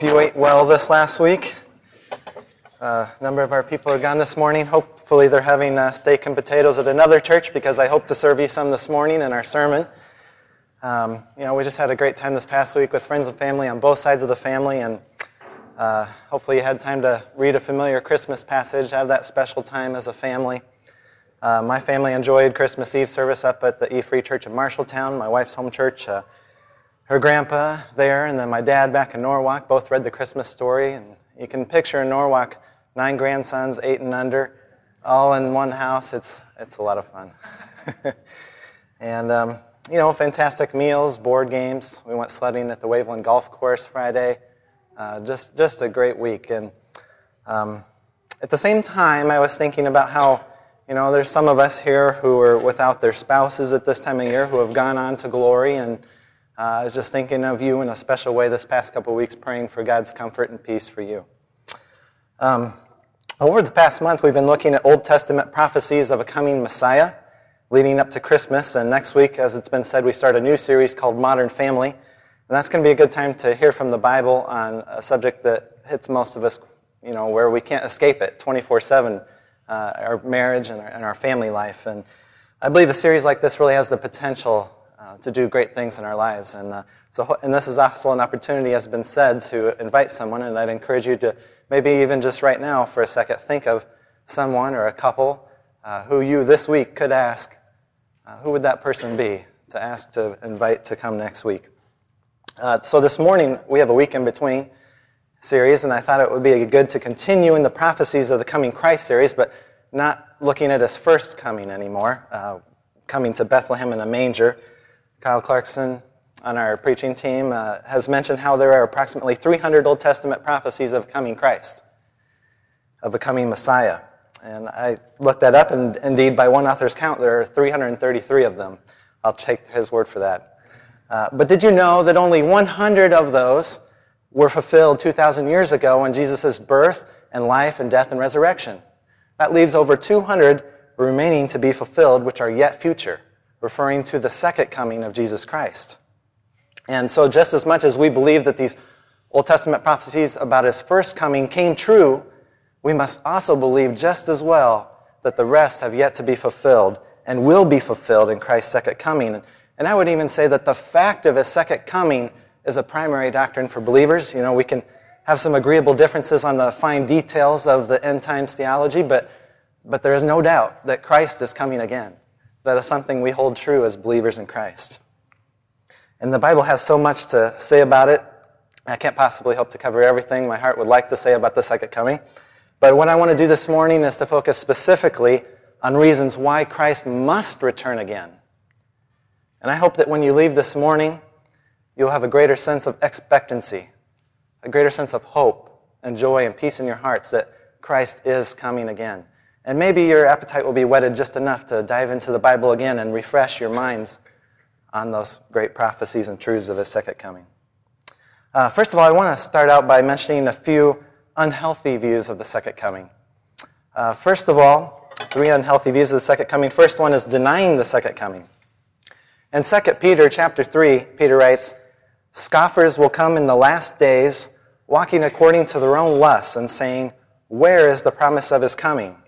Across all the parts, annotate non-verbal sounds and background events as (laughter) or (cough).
Uh, hope you ate well this last week. Uh, a number of our people are gone this morning. Hopefully, they're having uh, steak and potatoes at another church because I hope to serve you some this morning in our sermon. Um, you know, we just had a great time this past week with friends and family on both sides of the family, and uh, hopefully, you had time to read a familiar Christmas passage, have that special time as a family. Uh, my family enjoyed Christmas Eve service up at the E Free Church of Marshalltown, my wife's home church. Her grandpa there, and then my dad back in Norwalk both read the Christmas story. And you can picture in Norwalk nine grandsons, eight and under, all in one house. It's, it's a lot of fun. (laughs) and, um, you know, fantastic meals, board games. We went sledding at the Waveland Golf Course Friday. Uh, just, just a great week. And um, at the same time, I was thinking about how, you know, there's some of us here who are without their spouses at this time of year who have gone on to glory and uh, I was just thinking of you in a special way this past couple weeks, praying for God's comfort and peace for you. Um, over the past month, we've been looking at Old Testament prophecies of a coming Messiah leading up to Christmas. And next week, as it's been said, we start a new series called Modern Family. And that's going to be a good time to hear from the Bible on a subject that hits most of us, you know, where we can't escape it 24 7, uh, our marriage and our, and our family life. And I believe a series like this really has the potential uh, to do great things in our lives. And, uh, so, and this is also an opportunity, as has been said, to invite someone. And I'd encourage you to maybe even just right now for a second think of someone or a couple uh, who you this week could ask, uh, who would that person be to ask to invite to come next week? Uh, so this morning, we have a week in between series, and I thought it would be good to continue in the prophecies of the coming Christ series, but not looking at his first coming anymore, coming to Bethlehem in a manger. Kyle Clarkson on our preaching team uh, has mentioned how there are approximately 300 Old Testament prophecies of coming Christ, of a coming Messiah. And I looked that up, and indeed, by one author's count, there are 333 of them. I'll take his word for that. Uh, but did you know that only 100 of those were fulfilled 2,000 years ago in Jesus' birth and life and death and resurrection? That leaves over 200 remaining to be fulfilled, which are yet future referring to the second coming of Jesus Christ. And so, just as much as we believe that these Old Testament prophecies about his first coming came true, we must also believe just as well that the rest have yet to be fulfilled and will be fulfilled in Christ's second coming. And I would even say that the fact of his second coming is a primary doctrine for believers. You know, we can have some agreeable differences on the fine details of the end times theology, but, but there is no doubt that Christ is coming again. That is something we hold true as believers in Christ. And the Bible has so much to say about it. I can't possibly hope to cover everything my heart would like to say about the second coming. But what I want to do this morning is to focus specifically on reasons why Christ must return again. And I hope that when you leave this morning, you'll have a greater sense of expectancy, a greater sense of hope and joy and peace in your hearts that Christ is coming again. And maybe your appetite will be whetted just enough to dive into the Bible again and refresh your minds on those great prophecies and truths of His second coming. Uh, first of all, I want to start out by mentioning a few unhealthy views of the second coming. Uh, first of all, three unhealthy views of the second coming. First one is denying the second coming. In 2 Peter chapter 3, Peter writes, Scoffers will come in the last days, walking according to their own lusts, and saying, Where is the promise of his coming?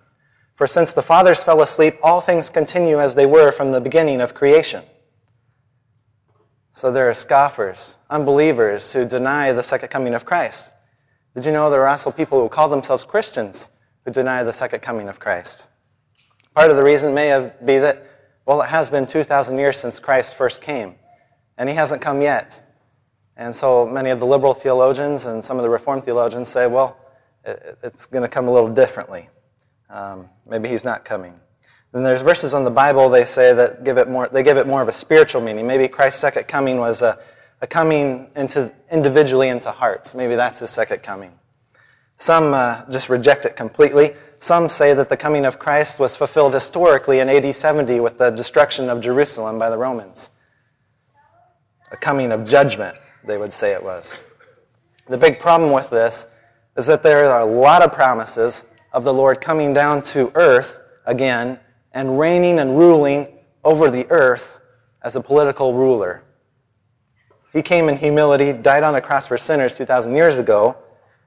For since the fathers fell asleep, all things continue as they were from the beginning of creation. So there are scoffers, unbelievers who deny the second coming of Christ. Did you know there are also people who call themselves Christians who deny the second coming of Christ? Part of the reason may have be that, well, it has been 2,000 years since Christ first came, and he hasn't come yet. And so many of the liberal theologians and some of the Reformed theologians say, well, it's going to come a little differently. Um, maybe he's not coming. Then there's verses in the Bible they say that give it more. They give it more of a spiritual meaning. Maybe Christ's second coming was a, a coming into individually into hearts. Maybe that's his second coming. Some uh, just reject it completely. Some say that the coming of Christ was fulfilled historically in AD 70 with the destruction of Jerusalem by the Romans. A coming of judgment, they would say it was. The big problem with this is that there are a lot of promises of the Lord coming down to earth again and reigning and ruling over the earth as a political ruler. He came in humility, died on a cross for sinners 2,000 years ago,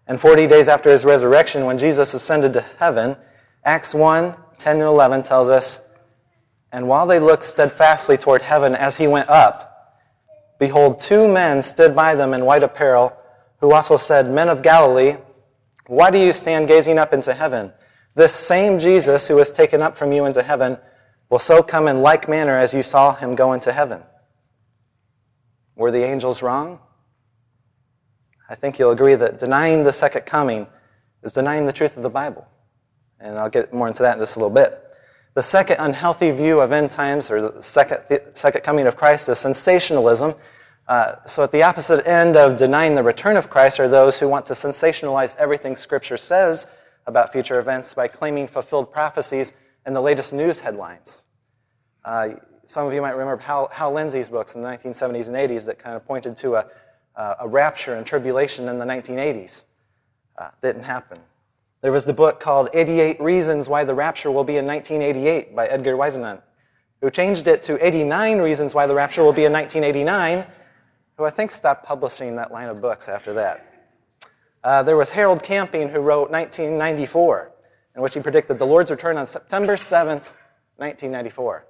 and 40 days after his resurrection, when Jesus ascended to heaven, Acts 1 10 to 11 tells us, And while they looked steadfastly toward heaven as he went up, behold, two men stood by them in white apparel, who also said, Men of Galilee, why do you stand gazing up into heaven? This same Jesus who was taken up from you into heaven will so come in like manner as you saw him go into heaven. Were the angels wrong? I think you'll agree that denying the second coming is denying the truth of the Bible. And I'll get more into that in just a little bit. The second unhealthy view of end times, or the second, the second coming of Christ, is sensationalism. Uh, so, at the opposite end of denying the return of Christ are those who want to sensationalize everything Scripture says about future events by claiming fulfilled prophecies in the latest news headlines. Uh, some of you might remember Hal, Hal, Lindsey's books in the 1970s and 80s that kind of pointed to a, uh, a rapture and tribulation in the 1980s. Uh, didn't happen. There was the book called 88 Reasons Why the Rapture Will Be in 1988 by Edgar Whisenant, who changed it to 89 Reasons Why the Rapture Will Be in 1989, who I think stopped publishing that line of books after that. Uh, there was Harold Camping, who wrote 1994, in which he predicted the Lord's return on September 7th, 1994.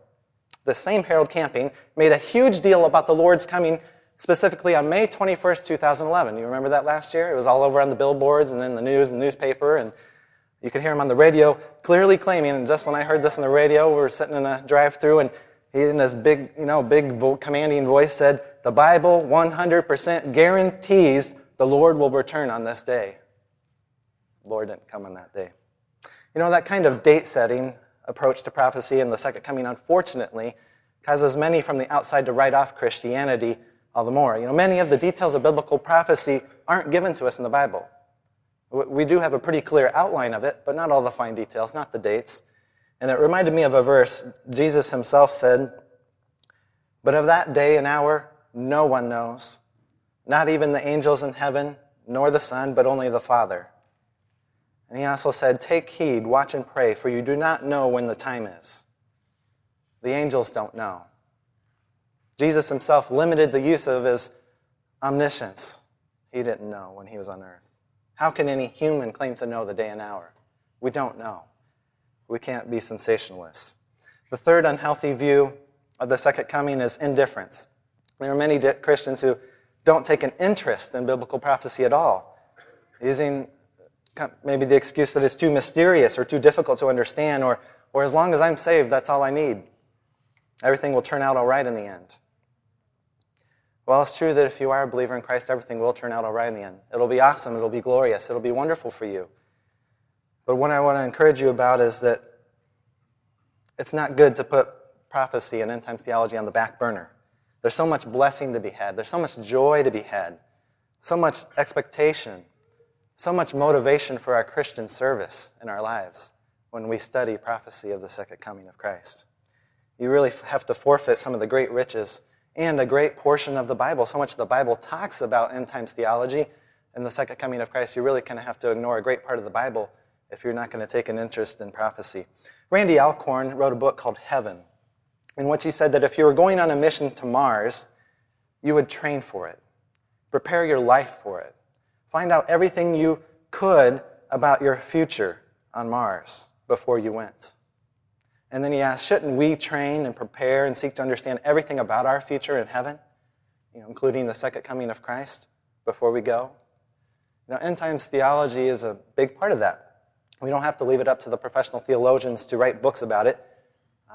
The same Harold Camping made a huge deal about the Lord's coming specifically on May 21st, 2011. You remember that last year? It was all over on the billboards and in the news and newspaper, and you could hear him on the radio clearly claiming, and just when I heard this on the radio, we were sitting in a drive through, and he, in his big, you know, big commanding voice, said, The Bible 100% guarantees the Lord will return on this day. The Lord didn't come on that day. You know, that kind of date setting approach to prophecy and the second coming, unfortunately, causes many from the outside to write off Christianity all the more. You know, many of the details of biblical prophecy aren't given to us in the Bible. We do have a pretty clear outline of it, but not all the fine details, not the dates. And it reminded me of a verse Jesus himself said, But of that day and hour, no one knows not even the angels in heaven, nor the Son, but only the Father. And he also said, Take heed, watch and pray, for you do not know when the time is. The angels don't know. Jesus himself limited the use of his omniscience. He didn't know when he was on earth. How can any human claim to know the day and hour? We don't know. We can't be sensationalists. The third unhealthy view of the second coming is indifference. There are many Christians who don't take an interest in biblical prophecy at all, using maybe the excuse that it's too mysterious or too difficult to understand, or, or as long as I'm saved, that's all I need. Everything will turn out all right in the end. Well, it's true that if you are a believer in Christ, everything will turn out all right in the end. It'll be awesome, it'll be glorious, it'll be wonderful for you. But what I want to encourage you about is that it's not good to put prophecy and end times theology on the back burner. There's so much blessing to be had. There's so much joy to be had. So much expectation. So much motivation for our Christian service in our lives when we study prophecy of the second coming of Christ. You really have to forfeit some of the great riches and a great portion of the Bible. So much of the Bible talks about end times theology and the second coming of Christ. You really kind of have to ignore a great part of the Bible if you're not going to take an interest in prophecy. Randy Alcorn wrote a book called Heaven in which he said that if you were going on a mission to Mars, you would train for it, prepare your life for it, find out everything you could about your future on Mars before you went. And then he asked, shouldn't we train and prepare and seek to understand everything about our future in heaven, you know, including the second coming of Christ before we go? You know, end times theology is a big part of that. We don't have to leave it up to the professional theologians to write books about it.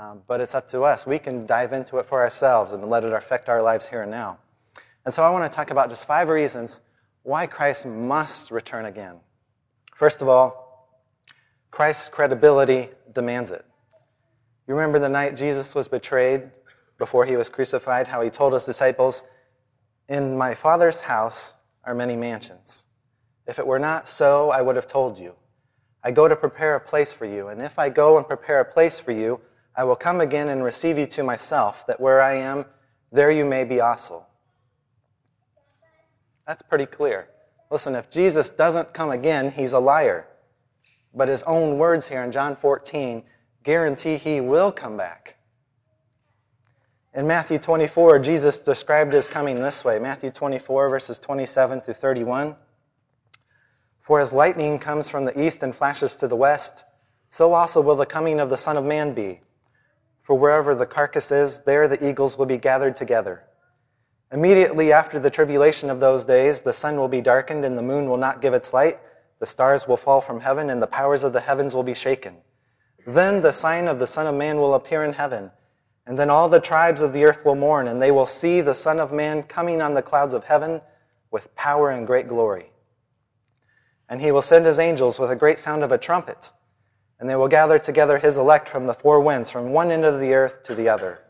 Um, but it's up to us. We can dive into it for ourselves and let it affect our lives here and now. And so I want to talk about just five reasons why Christ must return again. First of all, Christ's credibility demands it. You remember the night Jesus was betrayed before he was crucified, how he told his disciples, In my Father's house are many mansions. If it were not so, I would have told you. I go to prepare a place for you, and if I go and prepare a place for you, I will come again and receive you to myself, that where I am, there you may be also. That's pretty clear. Listen, if Jesus doesn't come again, he's a liar. But his own words here in John 14 guarantee he will come back. In Matthew 24, Jesus described his coming this way Matthew 24, verses 27 through 31. For as lightning comes from the east and flashes to the west, so also will the coming of the Son of Man be. For wherever the carcass is, there the eagles will be gathered together. Immediately after the tribulation of those days, the sun will be darkened and the moon will not give its light, the stars will fall from heaven, and the powers of the heavens will be shaken. Then the sign of the Son of Man will appear in heaven. And then all the tribes of the earth will mourn, and they will see the Son of Man coming on the clouds of heaven with power and great glory. And he will send his angels with a great sound of a trumpet, and they will gather together his elect from the four winds, from one end of the earth to the other.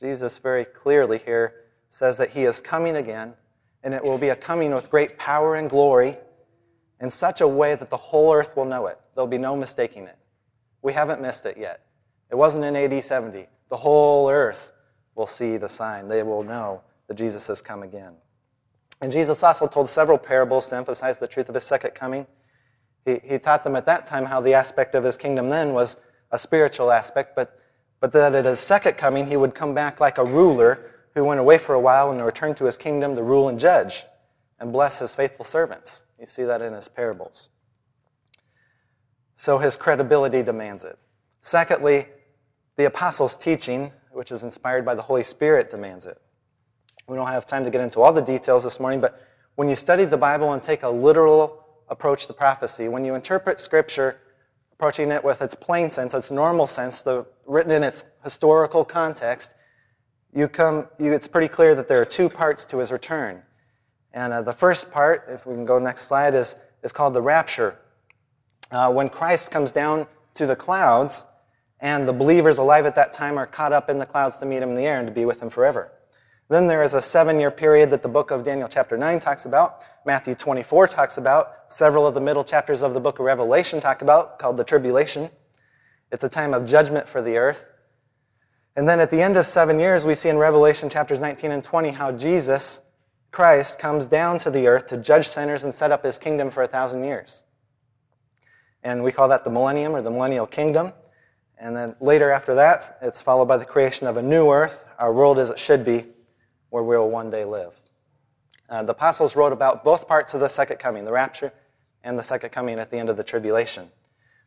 Jesus very clearly here says that he is coming again, and it will be a coming with great power and glory in such a way that the whole earth will know it. There'll be no mistaking it. We haven't missed it yet. It wasn't in AD 70. The whole earth will see the sign. They will know that Jesus has come again. And Jesus also told several parables to emphasize the truth of his second coming. He, he taught them at that time how the aspect of his kingdom then was a spiritual aspect, but, but that at his second coming he would come back like a ruler who went away for a while and returned to his kingdom to rule and judge and bless his faithful servants. You see that in his parables. So his credibility demands it. Secondly, the apostles' teaching, which is inspired by the Holy Spirit, demands it. We don't have time to get into all the details this morning, but when you study the Bible and take a literal approach the prophecy, when you interpret Scripture, approaching it with its plain sense, its normal sense, the, written in its historical context, you come, you, it's pretty clear that there are two parts to his return. And uh, the first part, if we can go next slide, is, is called the rapture. Uh, when Christ comes down to the clouds, and the believers alive at that time are caught up in the clouds to meet him in the air and to be with him forever. Then there is a seven year period that the book of Daniel, chapter 9, talks about. Matthew 24 talks about. Several of the middle chapters of the book of Revelation talk about, called the tribulation. It's a time of judgment for the earth. And then at the end of seven years, we see in Revelation chapters 19 and 20 how Jesus, Christ, comes down to the earth to judge sinners and set up his kingdom for a thousand years. And we call that the millennium or the millennial kingdom. And then later after that, it's followed by the creation of a new earth, our world as it should be, where we'll one day live. Uh, the apostles wrote about both parts of the second coming, the rapture and the second coming at the end of the tribulation.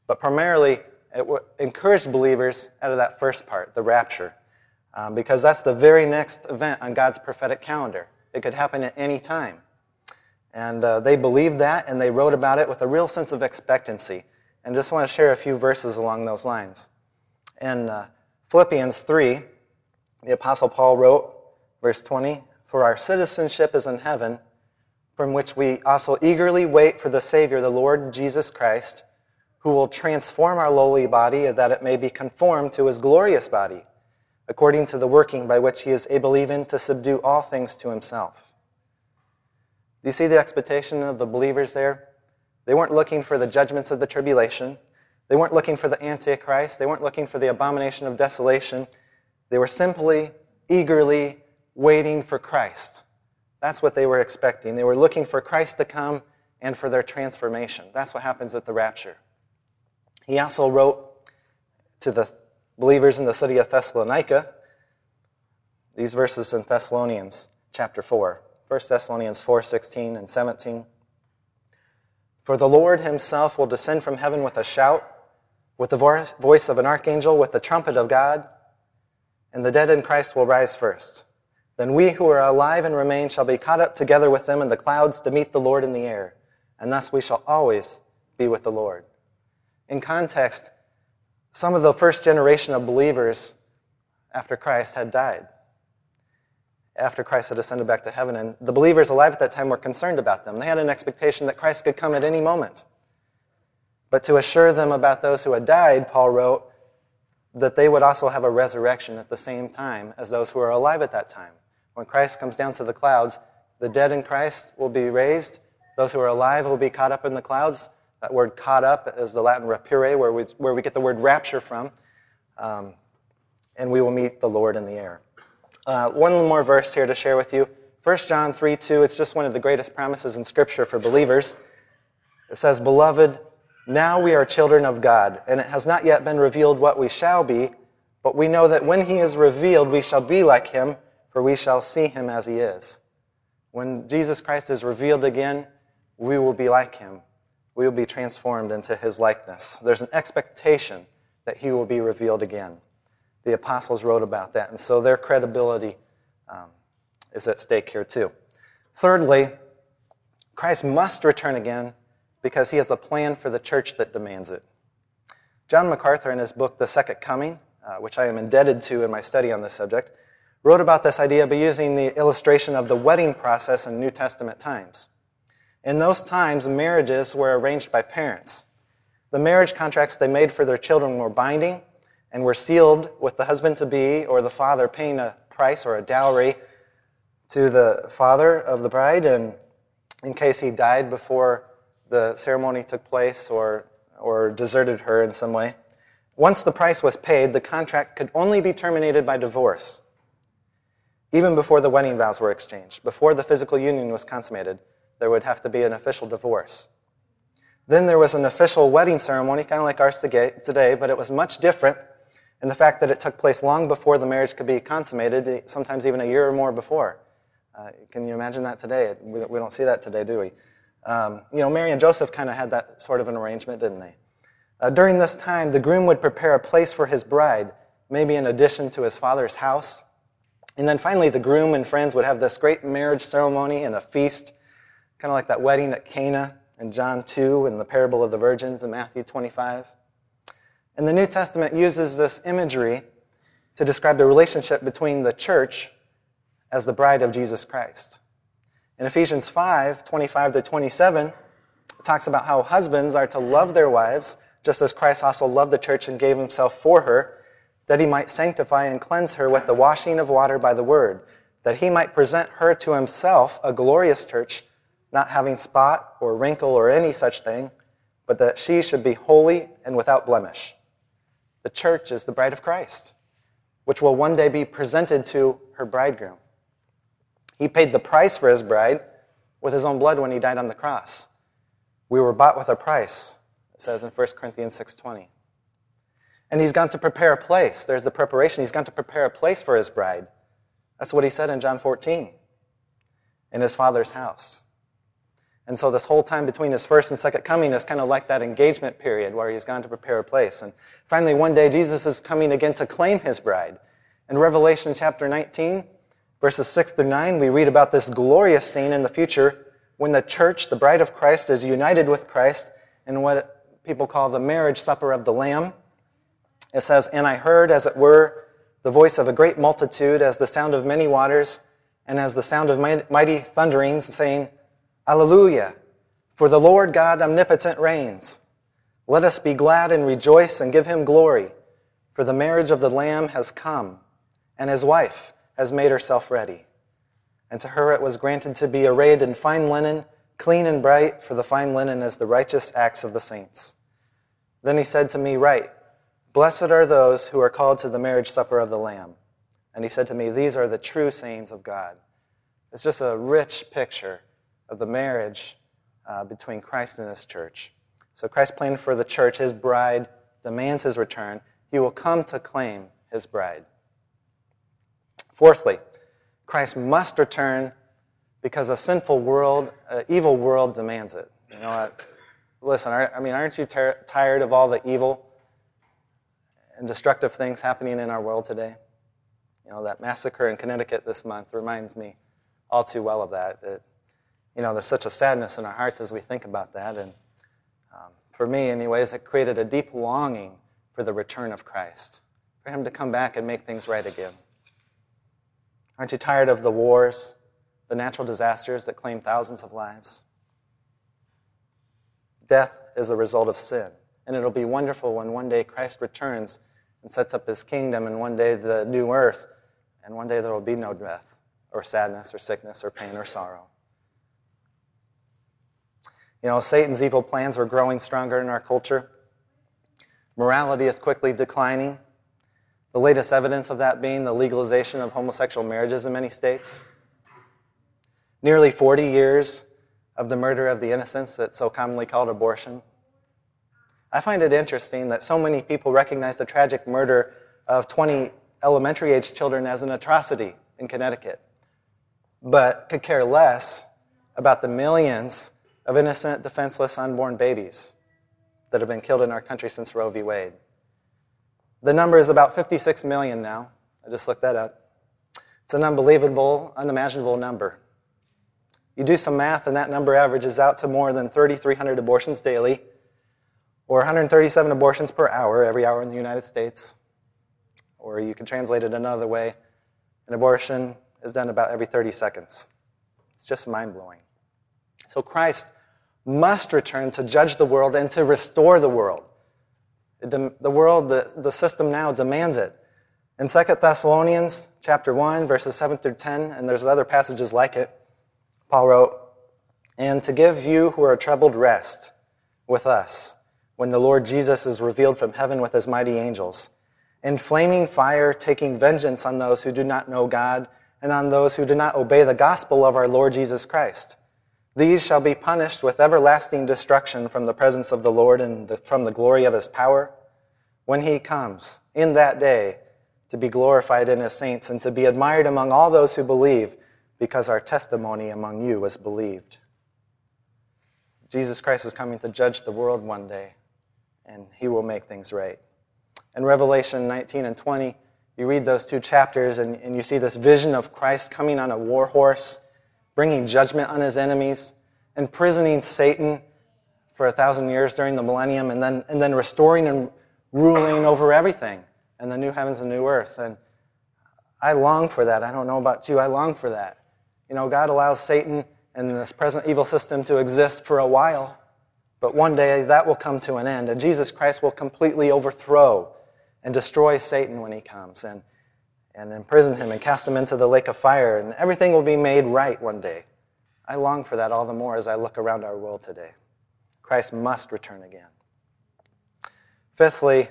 But primarily, it encouraged believers out of that first part, the rapture, um, because that's the very next event on God's prophetic calendar. It could happen at any time. And uh, they believed that, and they wrote about it with a real sense of expectancy. And just want to share a few verses along those lines. In uh, Philippians 3, the Apostle Paul wrote, verse 20, For our citizenship is in heaven, from which we also eagerly wait for the Savior, the Lord Jesus Christ, who will transform our lowly body that it may be conformed to his glorious body, according to the working by which he is able even to subdue all things to himself. Do you see the expectation of the believers there? They weren't looking for the judgments of the tribulation. They weren't looking for the Antichrist. They weren't looking for the abomination of desolation. They were simply, eagerly waiting for Christ. That's what they were expecting. They were looking for Christ to come and for their transformation. That's what happens at the rapture. He also wrote to the believers in the city of Thessalonica these verses in Thessalonians chapter 4. 1 Thessalonians 4 16 and 17. For the Lord himself will descend from heaven with a shout with the voice of an archangel, with the trumpet of God, and the dead in Christ will rise first. Then we who are alive and remain shall be caught up together with them in the clouds to meet the Lord in the air, and thus we shall always be with the Lord. In context, some of the first generation of believers after Christ had died, after Christ had ascended back to heaven, and the believers alive at that time were concerned about them. They had an expectation that Christ could come at any moment. But to assure them about those who had died, Paul wrote that they would also have a resurrection at the same time as those who are alive at that time. When Christ comes down to the clouds, the dead in Christ will be raised. Those who are alive will be caught up in the clouds. That word caught up is the Latin rapire, where we, where we get the word rapture from. Um, and we will meet the Lord in the air. Uh, one more verse here to share with you. 1 John 3 2, it's just one of the greatest promises in Scripture for believers. It says, Beloved, now we are children of God, and it has not yet been revealed what we shall be, But we know that when he is revealed, we shall be like him, for we shall see him as he is. When Jesus Christ is revealed again, we will be like him. We will be transformed into his likeness. There's an expectation that he will be revealed again. The apostles wrote about that, and so their credibility um, is at stake here too. Thirdly, Christ must return again because he has a plan for the church that demands it. John MacArthur, in his book, The Second Coming, uh, which I am indebted to in my study on this subject, wrote about this idea by using the illustration of the wedding process in New Testament times. In those times, marriages were arranged by parents. The marriage contracts they made for their children were binding and were sealed with the husband to be or the father paying a price or a dowry to the father of the bride and in case he died before the ceremony took place or, or deserted her in some way. Once the price was paid, the contract could only be terminated by divorce. Even before the wedding vows were exchanged, before the physical union was consummated, there would have to be an official divorce. Then there was an official wedding ceremony, kind of like ours today, but it was much different in the fact that it took place long before the marriage could be consummated, sometimes even a year or more before. Uh, can you imagine that today? We, don't see that today, do we? Um, you know, Mary and Joseph kind of had that sort of an arrangement, didn't they? Uh, during this time, the groom would prepare a place for his bride, maybe in addition to his father's house. And then finally, the groom and friends would have this great marriage ceremony and a feast, kind of like that wedding at Cana in John 2 and the parable of the virgins in Matthew 25. And the New Testament uses this imagery to describe the relationship between the church as the bride of Jesus Christ. In Ephesians 5 25 to 27, it talks about how husbands are to love their wives, just as Christ also loved the church and gave himself for her, that he might sanctify and cleanse her with the washing of water by the word, that he might present her to himself a glorious church, not having spot or wrinkle or any such thing, but that she should be holy and without blemish. The church is the bride of Christ, which will one day be presented to her bridegroom. He paid the price for his bride with his own blood when he died on the cross. We were bought with a price, it says in 1 Corinthians 6:20. And he's gone to prepare a place. There's the preparation. He's gone to prepare a place for his bride. That's what he said in John 14. In his father's house. And so this whole time between his first and second coming is kind of like that engagement period where he's gone to prepare a place. And finally, one day, Jesus is coming again to claim his bride. In Revelation chapter 19, Verses 6 through 9, we read about this glorious scene in the future when the church, the bride of Christ, is united with Christ in what people call the marriage supper of the Lamb. It says, And I heard, as it were, the voice of a great multitude, as the sound of many waters, and as the sound of mighty thunderings, saying, Alleluia! For the Lord God omnipotent reigns. Let us be glad and rejoice and give him glory, for the marriage of the Lamb has come, and his wife has made herself ready. And to her it was granted to be arrayed in fine linen, clean and bright, for the fine linen is the righteous acts of the saints. Then he said to me, Write, Blessed are those who are called to the marriage supper of the Lamb. And he said to me, These are the true sayings of God. It's just a rich picture of the marriage uh, between Christ and his church. So Christ planned for the church, his bride, demands his return. He will come to claim his bride. Fourthly, Christ must return because a sinful world, an evil world demands it. You know, what? listen, I mean, aren't you ter- tired of all the evil and destructive things happening in our world today? You know, that massacre in Connecticut this month reminds me all too well of that. You know, there's such a sadness in our hearts as we think about that. And um, for me, anyways, it created a deep longing for the return of Christ, for Him to come back and make things right again. Aren't you tired of the wars, the natural disasters that claim thousands of lives? Death is a result of sin. And it'll be wonderful when one day Christ returns and sets up his kingdom, and one day the new earth, and one day there will be no death, or sadness, or sickness, or pain, or sorrow. You know, Satan's evil plans are growing stronger in our culture. Morality is quickly declining. The latest evidence of that being the legalization of homosexual marriages in many states. Nearly 40 years of the murder of the innocents that's so commonly called abortion. I find it interesting that so many people recognize the tragic murder of 20 elementary age children as an atrocity in Connecticut, but could care less about the millions of innocent, defenseless, unborn babies that have been killed in our country since Roe v. Wade. The number is about 56 million now. I just looked that up. It's an unbelievable, unimaginable number. You do some math, and that number averages out to more than 3,300 abortions daily, or 137 abortions per hour, every hour in the United States. Or you can translate it another way an abortion is done about every 30 seconds. It's just mind blowing. So Christ must return to judge the world and to restore the world. The world, the, the system now demands it. In 2 Thessalonians chapter 1, verses 7 through 10, and there's other passages like it, Paul wrote, And to give you who are troubled rest with us when the Lord Jesus is revealed from heaven with his mighty angels, in flaming fire taking vengeance on those who do not know God and on those who do not obey the gospel of our Lord Jesus Christ. These shall be punished with everlasting destruction from the presence of the Lord and the, from the glory of his power when he comes in that day to be glorified in his saints and to be admired among all those who believe because our testimony among you was believed. Jesus Christ is coming to judge the world one day, and he will make things right. In Revelation 19 and 20, you read those two chapters and, and you see this vision of Christ coming on a war horse, bringing judgment on his enemies, imprisoning Satan for a thousand years during the millennium, and then, and then restoring and ruling over everything and the new heavens and new earth. And I long for that. I don't know about you. I long for that. You know, God allows Satan and this present evil system to exist for a while, but one day that will come to an end, and Jesus Christ will completely overthrow and destroy Satan when he comes and, and imprison him and cast him into the lake of fire, and everything will be made right one day. I long for that all the more as I look around our world today. Christ must return again. Fifthly,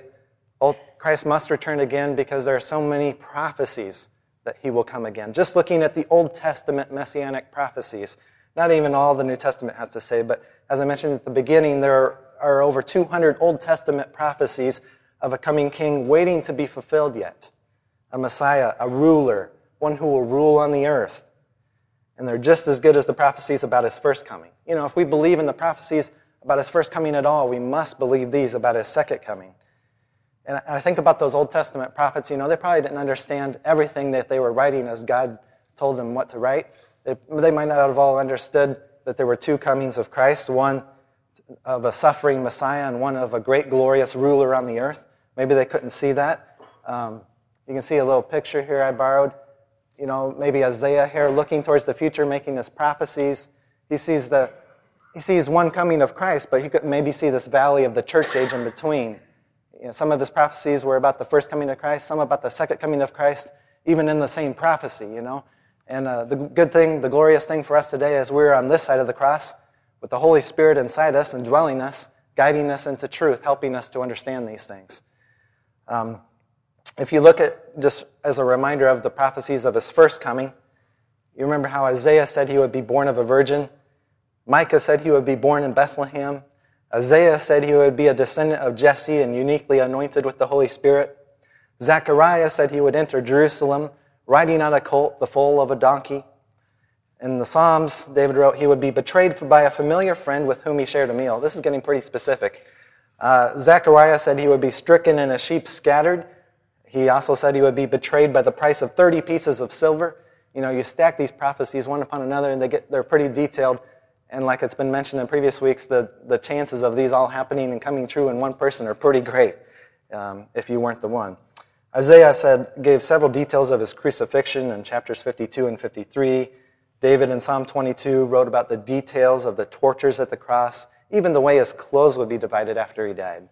Christ must return again because there are so many prophecies that he will come again. Just looking at the Old Testament messianic prophecies, not even all the New Testament has to say, but as I mentioned at the beginning, there are over 200 Old Testament prophecies of a coming king waiting to be fulfilled yet. A Messiah, a ruler, one who will rule on the earth. And they're just as good as the prophecies about his first coming. You know, if we believe in the prophecies about his first coming at all, we must believe these about his second coming. And I think about those Old Testament prophets, you know, they probably didn't understand everything that they were writing as God told them what to write. They, they might not have all understood that there were two comings of Christ one of a suffering Messiah and one of a great, glorious ruler on the earth. Maybe they couldn't see that. Um, you can see a little picture here I borrowed. You know, maybe Isaiah here looking towards the future, making his prophecies. He sees the he sees one coming of Christ, but he could maybe see this valley of the church age in between. You know, some of his prophecies were about the first coming of Christ, some about the second coming of Christ, even in the same prophecy, you know. And uh, the good thing, the glorious thing for us today is we're on this side of the cross with the Holy Spirit inside us and dwelling us, guiding us into truth, helping us to understand these things. Um, if you look at, just as a reminder of the prophecies of his first coming, you remember how Isaiah said he would be born of a virgin. Micah said he would be born in Bethlehem. Isaiah said he would be a descendant of Jesse and uniquely anointed with the Holy Spirit. Zechariah said he would enter Jerusalem riding on a colt, the foal of a donkey. In the Psalms, David wrote he would be betrayed by a familiar friend with whom he shared a meal. This is getting pretty specific. Uh, Zechariah said he would be stricken and a sheep scattered. He also said he would be betrayed by the price of 30 pieces of silver. You know, you stack these prophecies one upon another and they get, they're pretty detailed. And like it's been mentioned in previous weeks, the, the chances of these all happening and coming true in one person are pretty great um, if you weren't the one. Isaiah said, gave several details of his crucifixion in chapters 52 and 53. David in Psalm 22 wrote about the details of the tortures at the cross even the way his clothes would be divided after he died.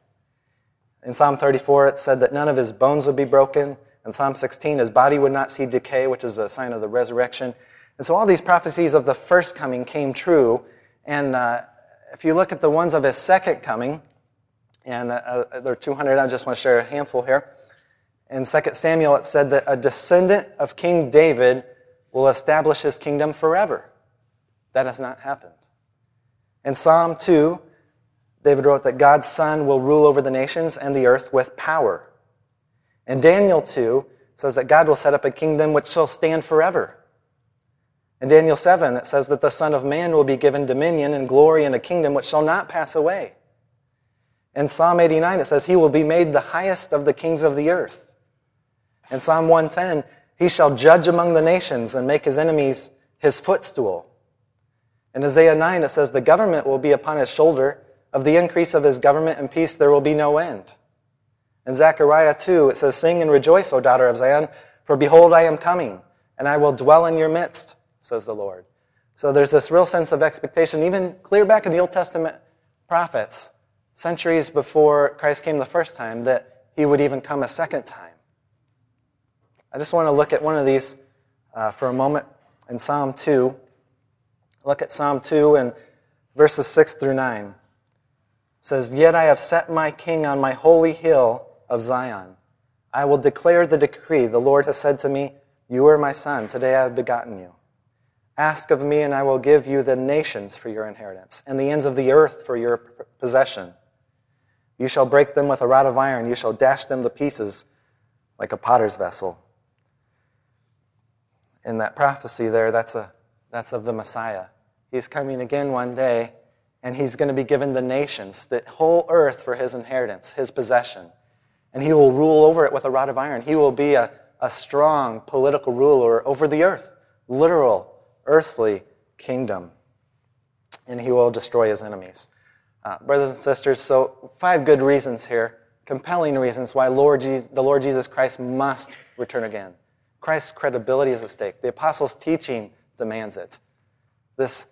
In Psalm 34, it said that none of his bones would be broken. In Psalm 16, his body would not see decay, which is a sign of the resurrection. And so all these prophecies of the first coming came true. And uh, if you look at the ones of his second coming, and uh, uh there are 200, I just want to share a handful here. In 2 Samuel, it said that a descendant of King David will establish his kingdom forever. That has not happened. In Psalm 2, David wrote that God's Son will rule over the nations and the earth with power. And Daniel 2 says that God will set up a kingdom which shall stand forever. In Daniel 7, it says that the Son of Man will be given dominion and glory and a kingdom which shall not pass away. In Psalm 89, it says, He will be made the highest of the kings of the earth. In Psalm 110, He shall judge among the nations and make His enemies His footstool. In Isaiah 9, it says, The government will be upon His shoulder. Of the increase of His government and peace, there will be no end. In Zechariah 2, it says, Sing and rejoice, O daughter of Zion, for behold, I am coming, and I will dwell in your midst says the Lord. So there's this real sense of expectation, even clear back in the Old Testament prophets, centuries before Christ came the first time, that he would even come a second time. I just want to look at one of these uh, for a moment in Psalm 2. Look at Psalm 2 and verses 6 through 9. It says, Yet I have set my king on my holy hill of Zion. I will declare the decree. The Lord has said to me, You are my son. Today I have begotten you. Ask of me, and I will give you the nations for your inheritance, and the ends of the earth for your possession. You shall break them with a rod of iron, you shall dash them to pieces like a potter's vessel. In that prophecy there, that's, a, that's of the Messiah. He's coming again one day, and he's going to be given the nations, the whole earth for his inheritance, his possession. And he will rule over it with a rod of iron. He will be a, a strong political ruler over the earth, literal earthly kingdom, and he will destroy his enemies. Uh, brothers and sisters, so five good reasons here, compelling reasons why Lord Jesus, the Lord Jesus Christ must return again. Christ's credibility is at stake. The apostles' teaching demands it. This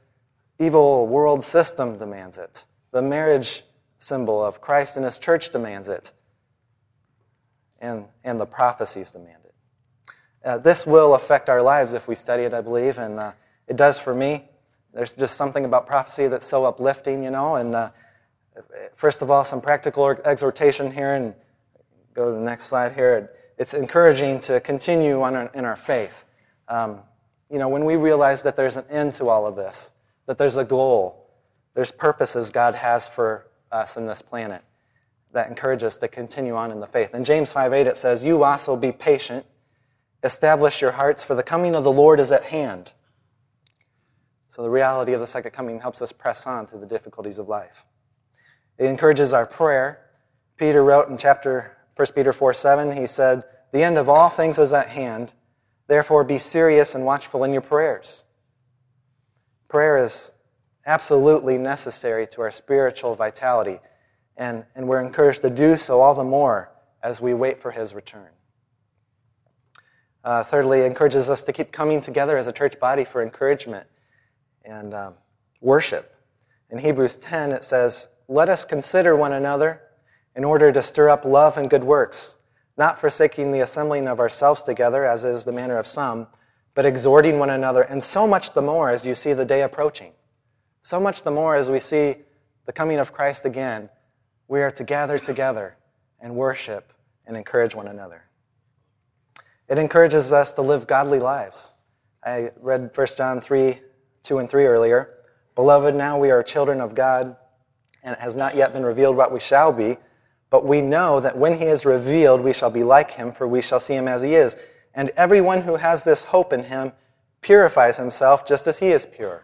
evil world system demands it. The marriage symbol of Christ and his church demands it. And, and the prophecies demand it. Uh, this will affect our lives if we study it, I believe, and uh, it does for me. There's just something about prophecy that's so uplifting, you know. And uh, first of all, some practical exhortation here, and go to the next slide here. It's encouraging to continue on our, in our faith. Um, you know, when we realize that there's an end to all of this, that there's a goal, there's purposes God has for us in this planet that encourage us to continue on in the faith. In James 5 8, it says, You also be patient Establish your hearts, for the coming of the Lord is at hand. So the reality of the second coming helps us press on through the difficulties of life. It encourages our prayer. Peter wrote in chapter 1 Peter 4 7, he said, The end of all things is at hand. Therefore, be serious and watchful in your prayers. Prayer is absolutely necessary to our spiritual vitality, and, and we're encouraged to do so all the more as we wait for his return. Uh, thirdly, encourages us to keep coming together as a church body for encouragement and um, worship. In Hebrews 10, it says, Let us consider one another in order to stir up love and good works, not forsaking the assembling of ourselves together, as is the manner of some, but exhorting one another, and so much the more as you see the day approaching. So much the more as we see the coming of Christ again, we are to gather together and worship and encourage one another. It encourages us to live godly lives. I read 1 John 3 2 and 3 earlier. Beloved, now we are children of God, and it has not yet been revealed what we shall be. But we know that when he is revealed, we shall be like him, for we shall see him as he is. And everyone who has this hope in him purifies himself just as he is pure.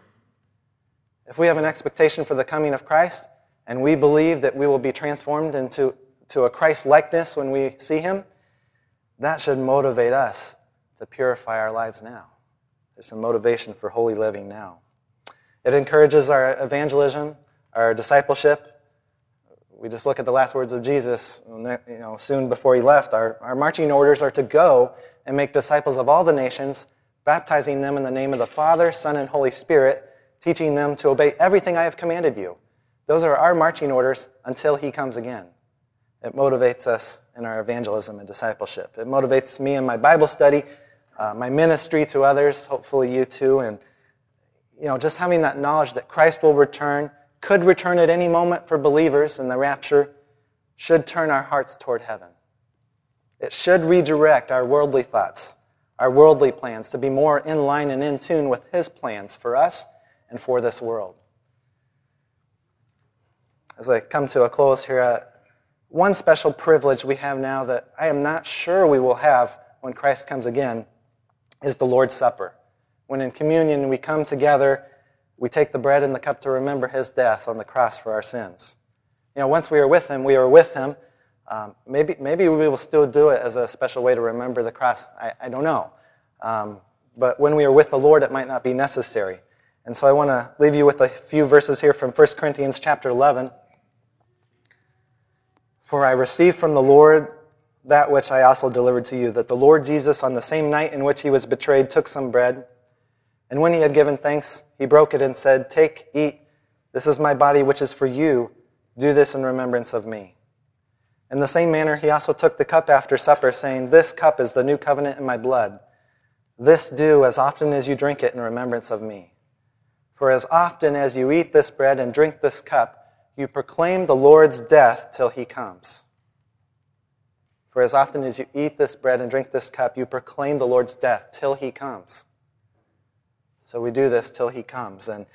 If we have an expectation for the coming of Christ, and we believe that we will be transformed into to a Christ likeness when we see him, that should motivate us to purify our lives now. There's some motivation for holy living now. It encourages our evangelism, our discipleship. We just look at the last words of Jesus, you know, soon before he left. Our, our marching orders are to go and make disciples of all the nations, baptizing them in the name of the Father, Son, and Holy Spirit, teaching them to obey everything I have commanded you. Those are our marching orders until he comes again. It motivates us in our evangelism and discipleship. It motivates me in my Bible study, uh, my ministry to others, hopefully you too, and you know, just having that knowledge that Christ will return, could return at any moment for believers in the rapture, should turn our hearts toward heaven. It should redirect our worldly thoughts, our worldly plans to be more in line and in tune with His plans for us and for this world. As I come to a close here, uh, one special privilege we have now that I am not sure we will have when Christ comes again is the Lord's Supper. When in communion we come together, we take the bread and the cup to remember his death on the cross for our sins. You know, once we are with him, we are with him. Um, maybe, maybe we will still do it as a special way to remember the cross. I, I don't know. Um, but when we are with the Lord, it might not be necessary. And so I want to leave you with a few verses here from 1 Corinthians chapter 11. For I received from the Lord that which I also delivered to you, that the Lord Jesus, on the same night in which he was betrayed, took some bread. And when he had given thanks, he broke it and said, Take, eat. This is my body, which is for you. Do this in remembrance of me. In the same manner, he also took the cup after supper, saying, This cup is the new covenant in my blood. This do as often as you drink it in remembrance of me. For as often as you eat this bread and drink this cup, you proclaim the Lord's death till he comes. For as often as you eat this bread and drink this cup, you proclaim the Lord's death till he comes. So we do this till he comes. And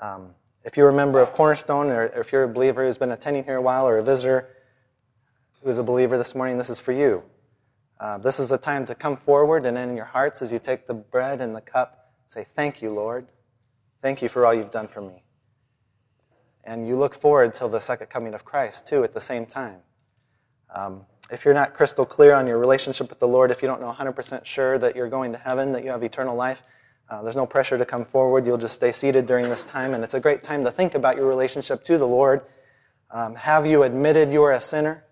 um, if you're a member of Cornerstone, or if you're a believer who's been attending here a while, or a visitor who's a believer this morning, this is for you. Uh, this is the time to come forward and in your hearts as you take the bread and the cup, say, Thank you, Lord. Thank you for all you've done for me. And you look forward till the second coming of Christ, too, at the same time. Um, if you're not crystal clear on your relationship with the Lord, if you don't know 100% sure that you're going to heaven, that you have eternal life, uh, there's no pressure to come forward. You'll just stay seated during this time, and it's a great time to think about your relationship to the Lord. Um, have you admitted you are a sinner,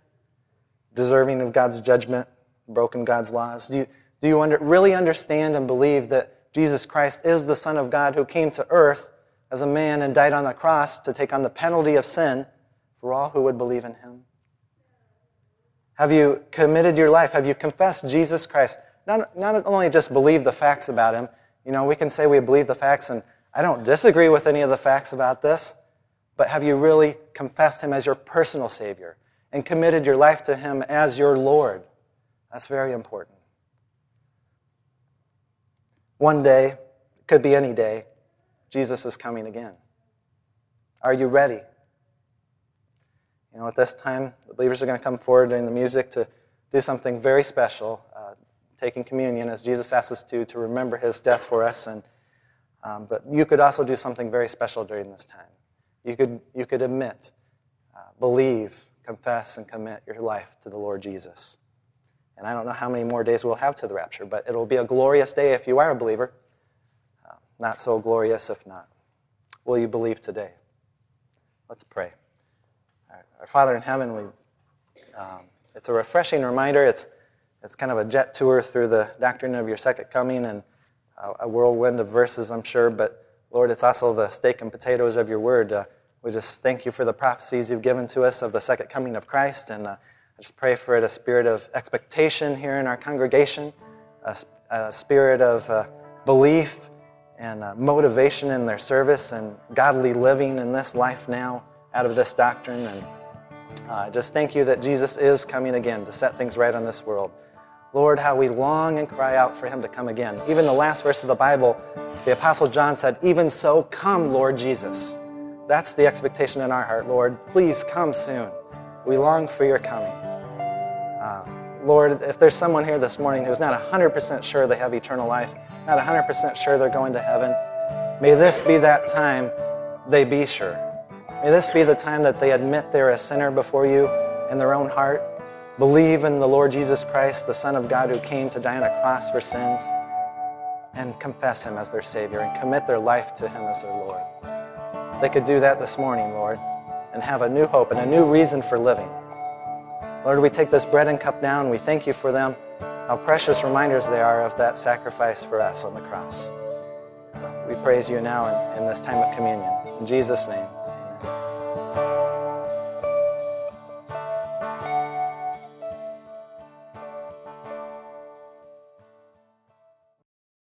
deserving of God's judgment, broken God's laws? Do you, do you under, really understand and believe that Jesus Christ is the Son of God who came to earth as a man and died on the cross to take on the penalty of sin for all who would believe in him? Have you committed your life? Have you confessed Jesus Christ? Not, not only just believe the facts about him, you know, we can say we believe the facts, and I don't disagree with any of the facts about this, but have you really confessed him as your personal Savior and committed your life to him as your Lord? That's very important. One day, could be any day, Jesus is coming again. Are you ready? You know, at this time, the believers are going to come forward during the music to do something very special, taking communion as Jesus asks us to, to remember his death for us. And, um, but you could also do something very special during this time. You could, you could admit, uh, believe, confess, and commit your life to the Lord Jesus. And I don't know how many more days we'll have to the rapture, but it'll be a glorious day if you are a believer. Not so glorious if not. Will you believe today? Let's pray. Our Father in heaven, we, um, it's a refreshing reminder. It's, it's kind of a jet tour through the doctrine of your second coming and a, whirlwind of verses, I'm sure. But Lord, it's also the steak and potatoes of your word. Uh, we just thank you for the prophecies you've given to us of the second coming of Christ. And uh, I just pray for it, a spirit of expectation here in our congregation, a, a spirit of uh, belief and uh, motivation in their service and godly living in this life now out of this doctrine. And uh, just thank you that Jesus is coming again to set things right on this world. Lord, how we long and cry out for him to come again. Even the last verse of the Bible, the Apostle John said, Even so, come, Lord Jesus. That's the expectation in our heart, Lord. Please come soon. We long for your coming. Uh, Lord, if there's someone here this morning who's not 100% sure they have eternal life, not 100% sure they're going to heaven, may this be that time they be sure. May this be the time that they admit they're a sinner before you in their own heart, believe in the Lord Jesus Christ, the Son of God who came to die on a cross for sins, and confess Him as their Savior and commit their life to Him as their Lord. They could do that this morning, Lord, and have a new hope and a new reason for living. Lord, we take this bread and cup now and we thank you for them how precious reminders they are of that sacrifice for us on the cross. We praise you now in, in this time of communion. In Jesus' name.